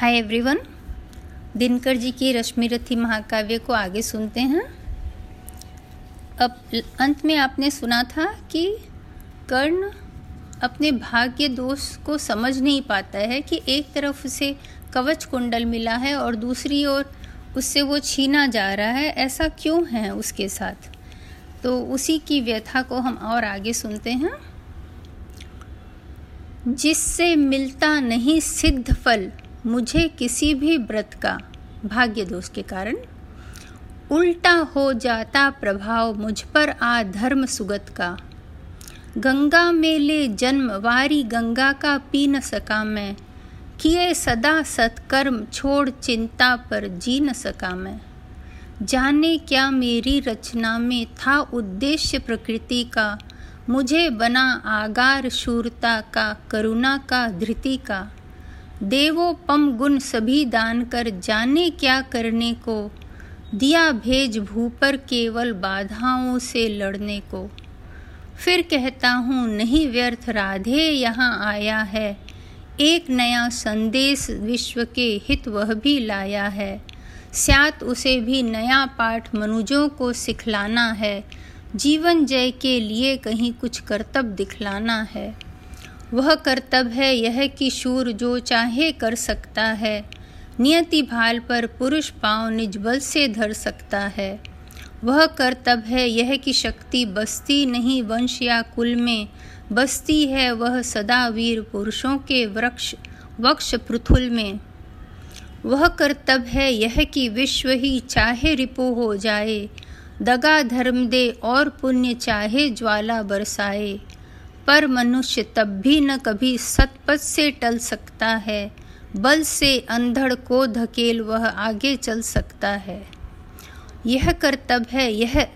Hi everyone Dinkar ji की रश्मिरथी महाकाव्य को आगे सुनते हैं। अब अंत में आपने सुना था कि कर्ण अपने भाग्य दोष को समझ नहीं पाता है कि एक तरफ़ उसे कवच कुंडल मिला है और दूसरी ओर उससे वो छीना जा रहा है। ऐसा क्यों है उसके साथ? तो उसी की व्यथा को हम और आगे सुनते हैं। जिससे मिलता नहीं सिद्ध फल मुझे किसी भी व्रत का भाग्य दोष के कारण। उल्टा हो जाता प्रभाव मुझ पर आ धर्म सुगत का। गंगा में ले जन्म वारी गंगा का पी न सका मैं। किए सदा सत्कर्म छोड़ चिंता पर जी न सका मैं। जाने क्या मेरी रचना में था उद्देश्य प्रकृति का। मुझे बना आगार शूरता का, करुणा का, धृति का। देवोपम गुण सभी दान कर जाने क्या करने को? दिया भेज भू पर केवल बाधाओं से लड़ने को। फिर कहता हूँ, नहीं व्यर्थ, राधे यहाँ आया है। एक नया संदेश विश्व के हित वह भी लाया है। स्यात उसे भी नया पाठ मनुजों को सिखलाना है। जीवन जय के लिए कहीं कुछ कर्तव्य दिखलाना है। वह कर्तव्य है यह कि शूर जो चाहे कर सकता है। नियति भाल पर पुरुष पाँव निज बल से धर सकता है। वह कर्तव्य है यह कि शक्ति बस्ती नहीं वंश या कुल में। बस्ती है वह सदा वीर पुरुषों के वृक्ष, वक्ष पृथुल में। वह कर्तव्य है यह कि विश्व ही चाहे रिपो हो जाए। दगा धर्म दे और पुण्य चाहे ज्वाला बरसाए। पर मनुष्य तब भी न कभी सतपथ से टल सकता है, बल से अंधड़ को धकेल वह आगे चल सकता है। यह कर्तव्य है यह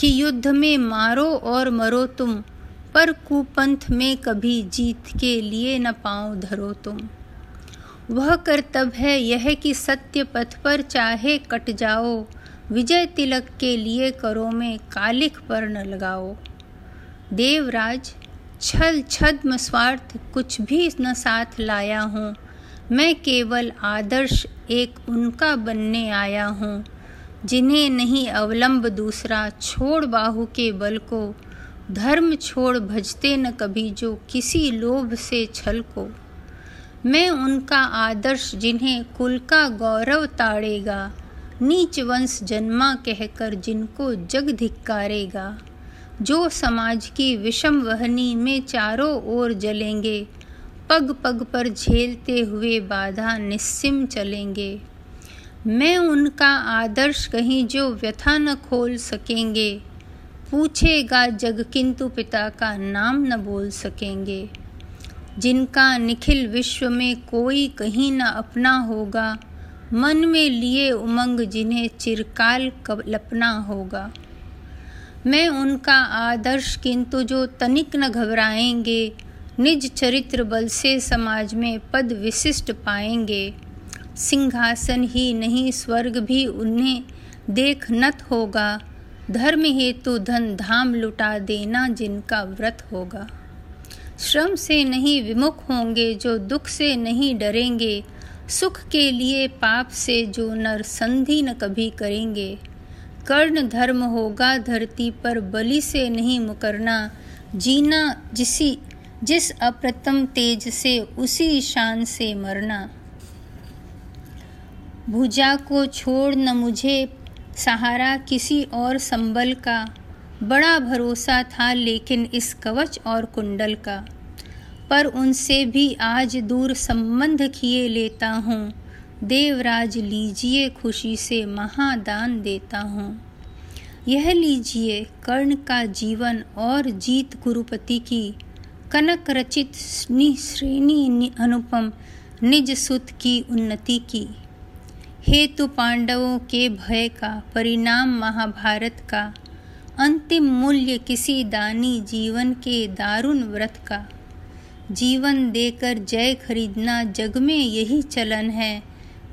कि युद्ध में मारो और मरो तुम, पर कुपंथ में कभी जीत के लिए न पाओ धरो तुम। वह कर्तव्य है यह कि सत्य पथ पर चाहे कट जाओ, विजय तिलक के लिए करो में कालिक पर न लगाओ। देवराज छल छद्म स्वार्थ कुछ भी न साथ लाया हूँ। मैं केवल आदर्श एक उनका बनने आया हूँ, जिन्हें नहीं अवलंब दूसरा छोड़ बाहु के बल को। धर्म छोड़ भजते न कभी जो किसी लोभ से छल को। मैं उनका आदर्श जिन्हें कुल का गौरव ताड़ेगा, नीच वंश जन्मा कहकर जिनको जग धिक्कारेगा। जो समाज की विषम वहनी में चारों ओर जलेंगे, पग पग पर झेलते हुए बाधा निस्सिम चलेंगे। मैं उनका आदर्श कहीं जो व्यथा न खोल सकेंगे, पूछेगा जग किंतु पिता का नाम न बोल सकेंगे। जिनका निखिल विश्व में कोई कहीं न अपना होगा, मन में लिए उमंग जिन्हें चिरकाल लपना होगा। मैं उनका आदर्श किंतु जो तनिक न घबराएँगे, निज चरित्र बल से समाज में पद विशिष्ट पाएँगे। सिंहासन ही नहीं, स्वर्ग भी उन्हें देख नत होगा। धर्म हेतु धन धाम लुटा देना जिनका व्रत होगा। श्रम से नहीं विमुख होंगे, जो दुख से नहीं डरेंगे। सुख के लिए पाप से जो नर संधि न कभी करेंगे। कर्ण धर्म होगा, धरती पर बलि से नहीं मुकरना। जीना जिसी, जिस अप्रतम तेज से, उसी शान से मरना। भुजा को छोड़ न मुझे, सहारा किसी और संबल का। बड़ा भरोसा था लेकिन इस कवच और कुंडल का। पर उनसे भी आज दूर संबंध किए लेता हूँ। देवराज लीजिए खुशी से, महादान देता हूँ। यह लीजिए कर्ण का जीवन और जीत गुरुपति की। कनक रचित श्रेणी अनुपम निज सुत की उन्नति की। हेतु पांडवों के भय का, परिणाम महाभारत का। अंतिम मूल्य किसी दानी जीवन के दारुण व्रत का। जीवन देकर जय खरीदना जग में यही चलन है।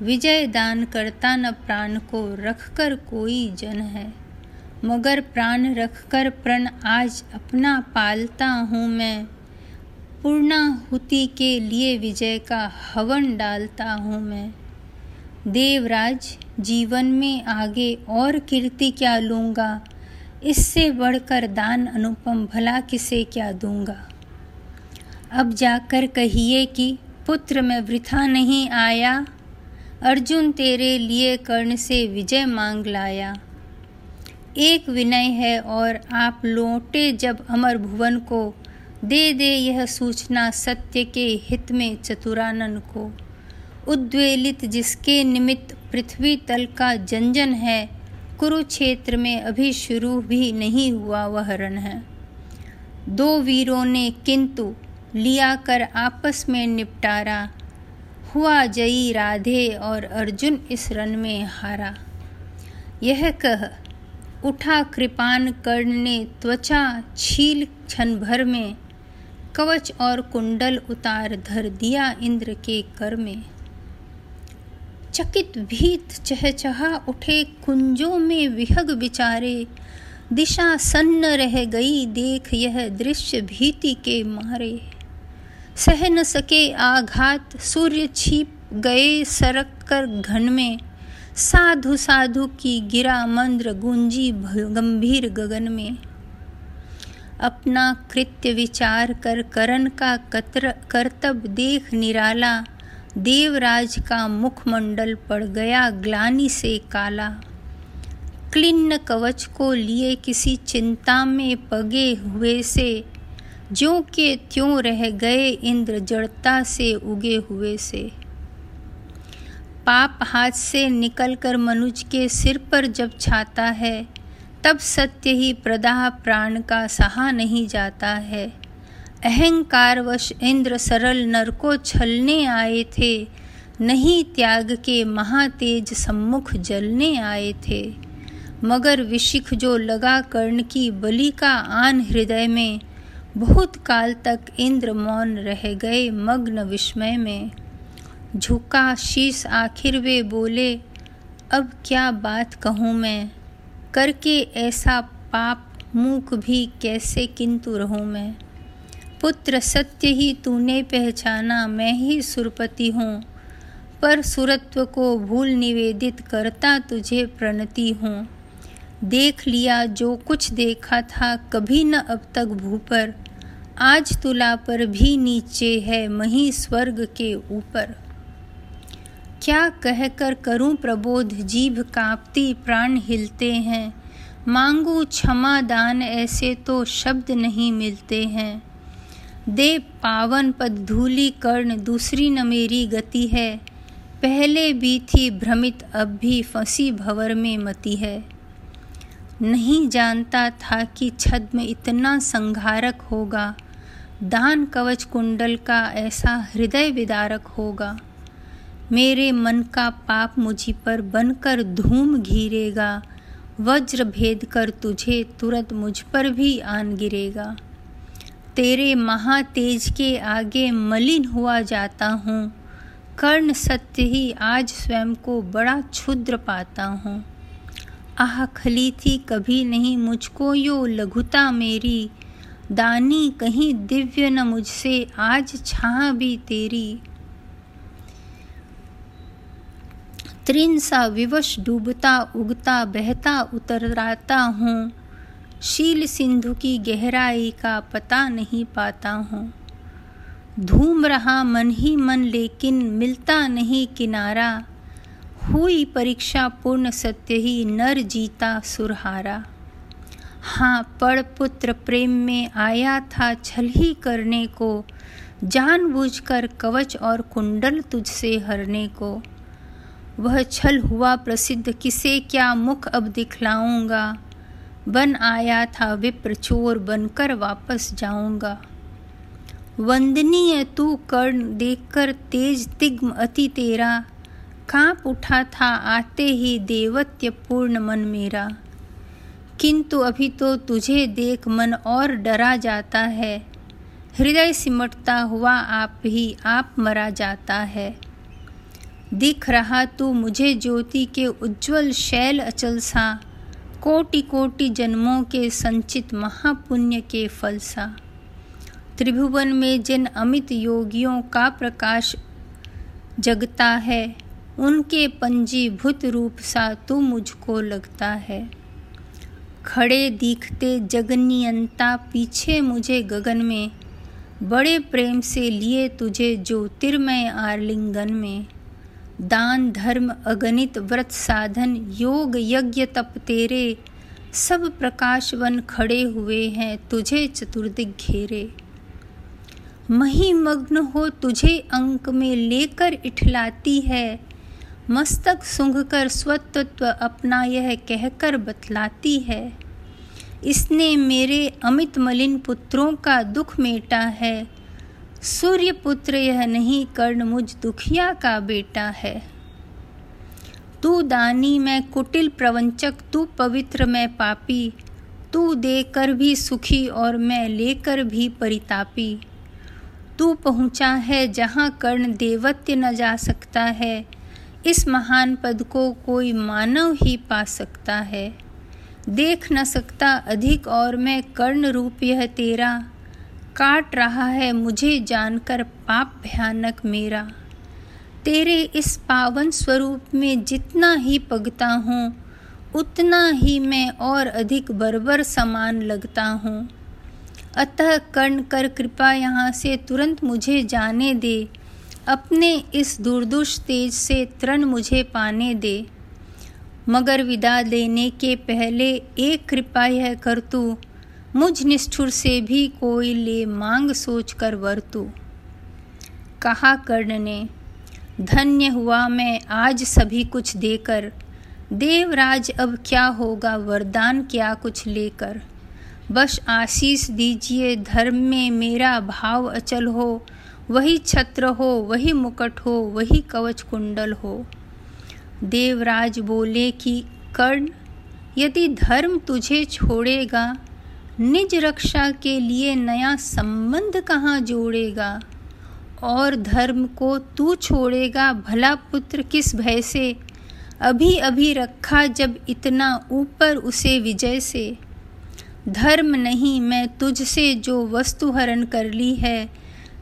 विजय दान करता न प्राण को, रखकर कोई जन है। मगर प्राण रखकर प्रण आज अपना पालता हूँ मैं। पूर्णाहुति के लिए विजय का हवन डालता हूँ मैं। देवराज, जीवन में आगे और कीर्ति क्या लूँगा? इससे बढ़कर दान अनुपम भला किसे क्या दूँगा? अब जाकर कहिए कि पुत्र मैं वृथा नहीं आया। अर्जुन तेरे लिए कर्ण से विजय मांग लाया। एक विनय है और आप लौटे जब अमर भुवन को दे दे यह सूचना सत्य के हित में चतुरानन को। उद्वेलित जिसके निमित्त पृथ्वी तल का जंजन है, कुरुक्षेत्र में अभी शुरू भी नहीं हुआ वह रण है। दो वीरों ने किंतु लिया कर आपस में निपटारा, हुआ जयी राधे और अर्जुन इस रण में हारा। यह कह उठा कृपान कर्ण ने त्वचा छील क्षण भर में, कवच और कुंडल उतार धर दिया इंद्र के कर में। चकित भीत चहचहा उठे, कुंजों में विहग बिचारे, दिशा सन्न रह गई, देख यह दृश्य भीति के मारे। सह न सके आघात, सूर्य छिप गए सरक कर घन में साधु साधु की गिरा मंद्र गुंजी गंभीर गगन में। अपना कृत्य विचार कर करण का कतर कर्तब देख निराला, देवराज का मुखमंडल पड़ गया ग्लानी से काला। क्लिन्न कवच को लिए किसी चिंता में पगे हुए से, जो के त्यों रह गए इंद्र जड़ता से उगे हुए से। पाप हाथ से निकलकर मनुज के सिर पर जब छाता है, तब सत्य ही प्रदाह प्राण का सहा नहीं जाता है। अहंकारवश इंद्र सरल नर को छलने आए थे, नहीं त्याग के महातेज सम्मुख जलने आए थे। मगर विशिख जो लगा कर्ण की बलि का आन हृदय में, बहुत काल तक इंद्र मौन रह गए मग्न विस्मय में। झुका शीश आखिर वे बोले, अब क्या बात कहूँ मैं? करके ऐसा पाप मूक भी कैसे किंतु रहूँ मैं? पुत्र सत्य ही तूने पहचाना, मैं ही सुरपति हूँ। पर सुरत्व को भूल निवेदित करता तुझे प्रणति हूँ। देख लिया, जो कुछ देखा था कभी न अब तक भू पर। आज तुला पर भी नीचे है, मही स्वर्ग के ऊपर। क्या कहकर करूँ प्रबोध? जीभ कांपती, प्राण हिलते हैं। मांगू क्षमा दान, ऐसे तो शब्द नहीं मिलते हैं। दे पावन पद, धूली कर्ण, दूसरी न मेरी गति है। पहले भी थी भ्रमित, अब भी फंसी भवर में मती है। नहीं जानता था कि छद में इतना संघारक होगा। दान कवच कुंडल का ऐसा हृदय विदारक होगा। मेरे मन का पाप मुझी पर बनकर धूम घिरेगा। वज्र भेद कर तुझे तुरंत मुझ पर भी आन गिरेगा। तेरे महातेज के आगे मलिन हुआ जाता हूँ। कर्ण सत्य ही आज स्वयं को बड़ा क्षुद्र पाता हूँ। आह खली थी कभी नहीं मुझको यो लघुता मेरी। दानी, कहीं दिव्य न मुझसे आज छा भी तेरी। त्रिन सा विवश डूबता, उगता, बहता, उतराता हूँ। शील सिंधु की गहराई का पता नहीं पाता हूँ। धूम रहा मन ही मन लेकिन मिलता नहीं किनारा। हुई परीक्षा पूर्ण सत्य ही नर जीता सुरहारा। हाँ पड़ पुत्र प्रेम में आया था छल ही करने को। जानबूझकर कवच और कुंडल तुझसे हरने को। वह छल हुआ प्रसिद्ध, किसे क्या मुख अब दिखलाऊँगा? बन आया था विप्र चोर, बनकर वापस जाऊँगा। वंदनीय तू कर्ण, देखकर तेज तिग्म अति तेरा। काँप उठा था आते ही देवत्य पूर्ण मन मेरा। किंतु अभी तो तुझे देख मन और डरा जाता है। हृदय सिमटता हुआ आप ही, आप मरा जाता है। दिख रहा तू मुझे ज्योति के उज्जवल शैल अचल सा कोटि कोटि जन्मों के संचित महापुण्य के फल सा। त्रिभुवन में जिन अमित योगियों का प्रकाश जगता है, उनके पंजीभूत रूप सा तू मुझको लगता है। खड़े दिखते जगनियंता पीछे मुझे गगन में, बड़े प्रेम से लिए तुझे ज्योतिर्मय आरलिंगन में। दान, धर्म, अगणित, व्रत, साधन, योग, यज्ञ, तप, तेरे, सब प्रकाशवन खड़े हुए हैं तुझे चतुर्दिक घेरे। मही मग्न हो तुझे अंक में लेकर इठलाती है, मस्तक सूंघ कर स्वतत्व अपना यह कहकर बतलाती है। इसने मेरे अमित मलिन पुत्रों का दुख मेटा है सूर्य पुत्र यह नहीं कर्ण मुझ दुखिया का बेटा है। तू दानी, मैं कुटिल प्रवंचक, तू पवित्र, मैं पापी। तू देकर भी सुखी और मैं लेकर भी परितापी। तू पहुँचा है जहाँ कर्ण देवत्य न जा सकता है। इस महान पद को कोई मानव ही पा सकता है। देख न सकता अधिक और मैं कर्ण रूप यह तेरा। काट रहा है मुझे जानकर पाप भयानक मेरा। तेरे इस पावन स्वरूप में जितना ही पगता हूँ, उतना ही मैं और अधिक बरबर समान लगता हूँ। अतः कर्ण कर कृपा यहाँ से तुरंत मुझे जाने दे, अपने इस दुर्दुष तेज से तृण मुझे पाने दे। मगर विदा देने के पहले एक कृपा यह कर तू मुझ निष्ठुर से भी कोई ले मांग सोच कर वर्तु। कहा कर्ण ने, धन्य हुआ मैं आज सभी कुछ देकर। देवराज अब क्या होगा, वरदान क्या कुछ लेकर? बस आशीष दीजिए, धर्म में मेरा भाव अचल हो। वही छत्र हो, वही मुकट हो, वही कवच कुंडल हो। देवराज बोले कि, कर्ण, यदि धर्म तुझे छोड़ेगा निज रक्षा के लिए नया संबंध कहाँ जोड़ेगा? और धर्म को तू छोड़ेगा भला पुत्र किस भय से? अभी अभी रखा जब इतना ऊपर उसे विजय से। धर्म नहीं, मैं तुझसे जो वस्तु हरण कर ली है,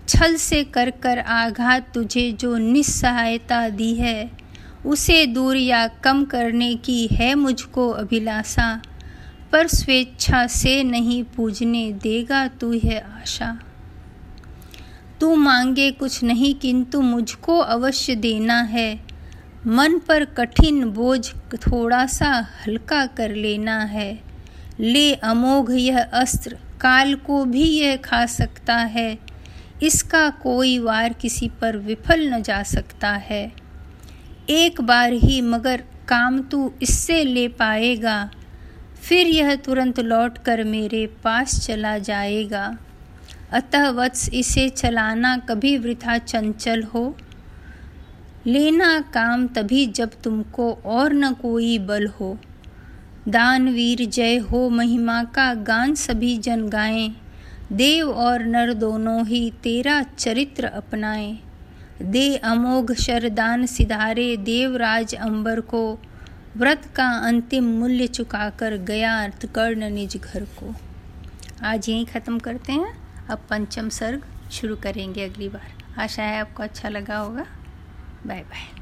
छल से कर कर आघात तुझे जो निस्सहायता दी है, उसे दूर या कम करने की है मुझको अभिलाषा। पर स्वेच्छा से नहीं पूजने देगा तू है आशा। तू मांगे कुछ नहीं किंतु मुझको अवश्य देना है। मन पर कठिन बोझ थोड़ा सा हल्का कर लेना है। ले अमोघ यह अस्त्र, काल को भी यह खा सकता है। इसका कोई वार किसी पर विफल न जा सकता है। एक बार ही मगर काम तू इससे ले पाएगा। फिर यह तुरंत लौट कर मेरे पास चला जाएगा। अतः वत्स इसे चलाना कभी वृथा चंचल हो। लेना काम तभी जब तुमको और न कोई बल हो। दानवीर जय हो, महिमा का गान सभी जन गाएँ। देव और नर दोनों ही तेरा चरित्र अपनाएँ। दे अमोघ शरदान सिधारे, देवराज अंबर को व्रत का अंतिम मूल्य चुकाकर गया अर्थकर्ण निज घर को। आज यहीं ख़त्म करते हैं। अब पंचम सर्ग शुरू करेंगे अगली बार। आशा है आपको अच्छा लगा होगा। Bye bye.